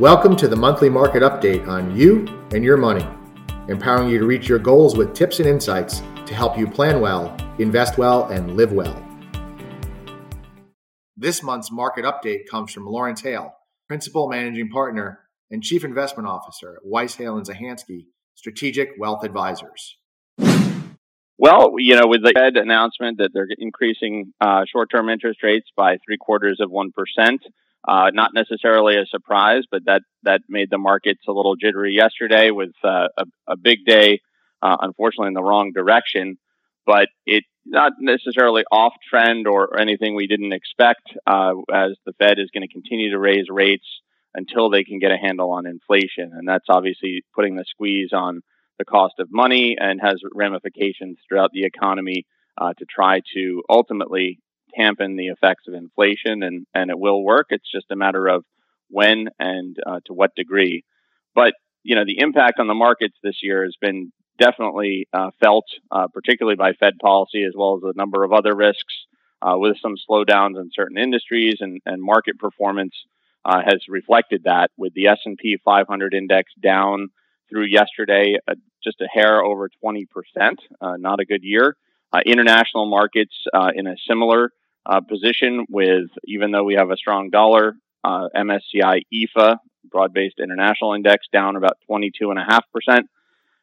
Welcome to the monthly market update on you and your money, empowering you to reach your goals with tips and insights to help you plan well, invest well, and live well. This month's market update comes from Lawrence Hale, Principal Managing Partner and Chief Investment Officer at Weiss Hale and Zahansky Strategic Wealth Advisors. Well, you know, with the Fed announcement that they're increasing uh, short-term interest rates by three quarters of one percent, uh, not necessarily a surprise, but that that made the markets a little jittery yesterday with uh, a, a, big day, uh, unfortunately in the wrong direction. But it not necessarily off trend or, anything we didn't expect, uh, as the Fed is going to continue to raise rates until they can get a handle on inflation, and that's obviously putting the squeeze on the cost of money and has ramifications throughout the economy uh, to try to ultimately dampen the effects of inflation, and, and it will work. It's just a matter of when and uh, to what degree. But you know, the impact on the markets this year has been definitely uh, felt, uh, particularly by Fed policy, as well as a number of other risks, uh, with some slowdowns in certain industries and, and market performance uh, has reflected that. With the S&P 500 index down through yesterday, uh, just a hair over 20%, not a good year. international markets in a similar uh, position with, even though we have a strong dollar, uh, MSCI EAFE, broad based international index, down about 22.5%.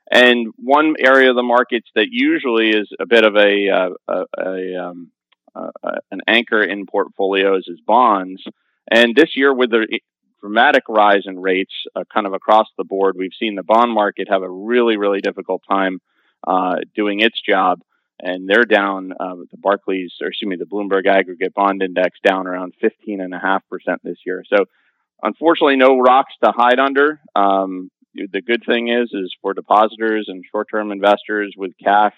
And one area of the markets that usually is a bit of a, uh, a, a um, an anchor in portfolios is bonds. And this year, with the dramatic rise in rates uh, kind of across the board, we've seen the bond market have a really, really difficult time uh, doing its job and they're down. Uh, the Barclays, or excuse me, the Bloomberg Aggregate Bond Index down around 15.5% this year. So, unfortunately, no rocks to hide under. Um, the good thing is, is for depositors and short-term investors with cash,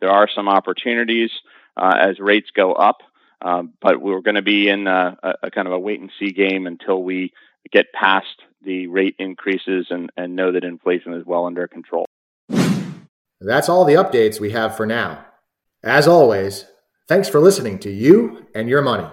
there are some opportunities uh, as rates go up. Um, but we're going to be in a, a, kind of a wait and see game until we get past the rate increases and, and know that inflation is well under control. That's all the updates we have for now. As always, thanks for listening to You and Your Money.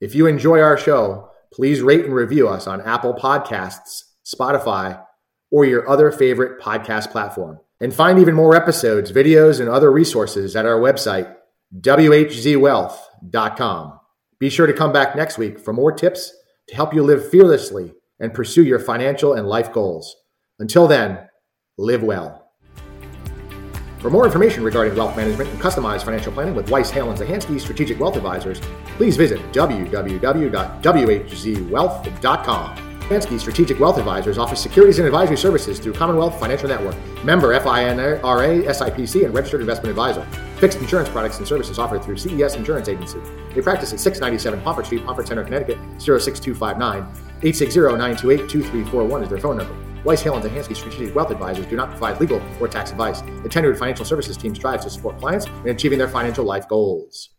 If you enjoy our show, please rate and review us on Apple Podcasts, Spotify, or your other favorite podcast platform. And find even more episodes, videos, and other resources at our website, whzwealth.com. Be sure to come back next week for more tips to help you live fearlessly and pursue your financial and life goals. Until then, live well. For more information regarding wealth management and customized financial planning with Weiss, Hale, and Zahansky Strategic Wealth Advisors, please visit www.whzwealth.com. Zahansky Strategic Wealth Advisors offers securities and advisory services through Commonwealth Financial Network, member FINRA, SIPC, and registered investment advisor. Fixed insurance products and services offered through CES Insurance Agency. They practice at 697 Pomfret Street, Pomfret Center, Connecticut, 06259. 860-928-2341 is their phone number. Weiss, Hale, and Zahansky Strategic Wealth Advisors do not provide legal or tax advice. The tenured financial services team strives to support clients in achieving their financial life goals.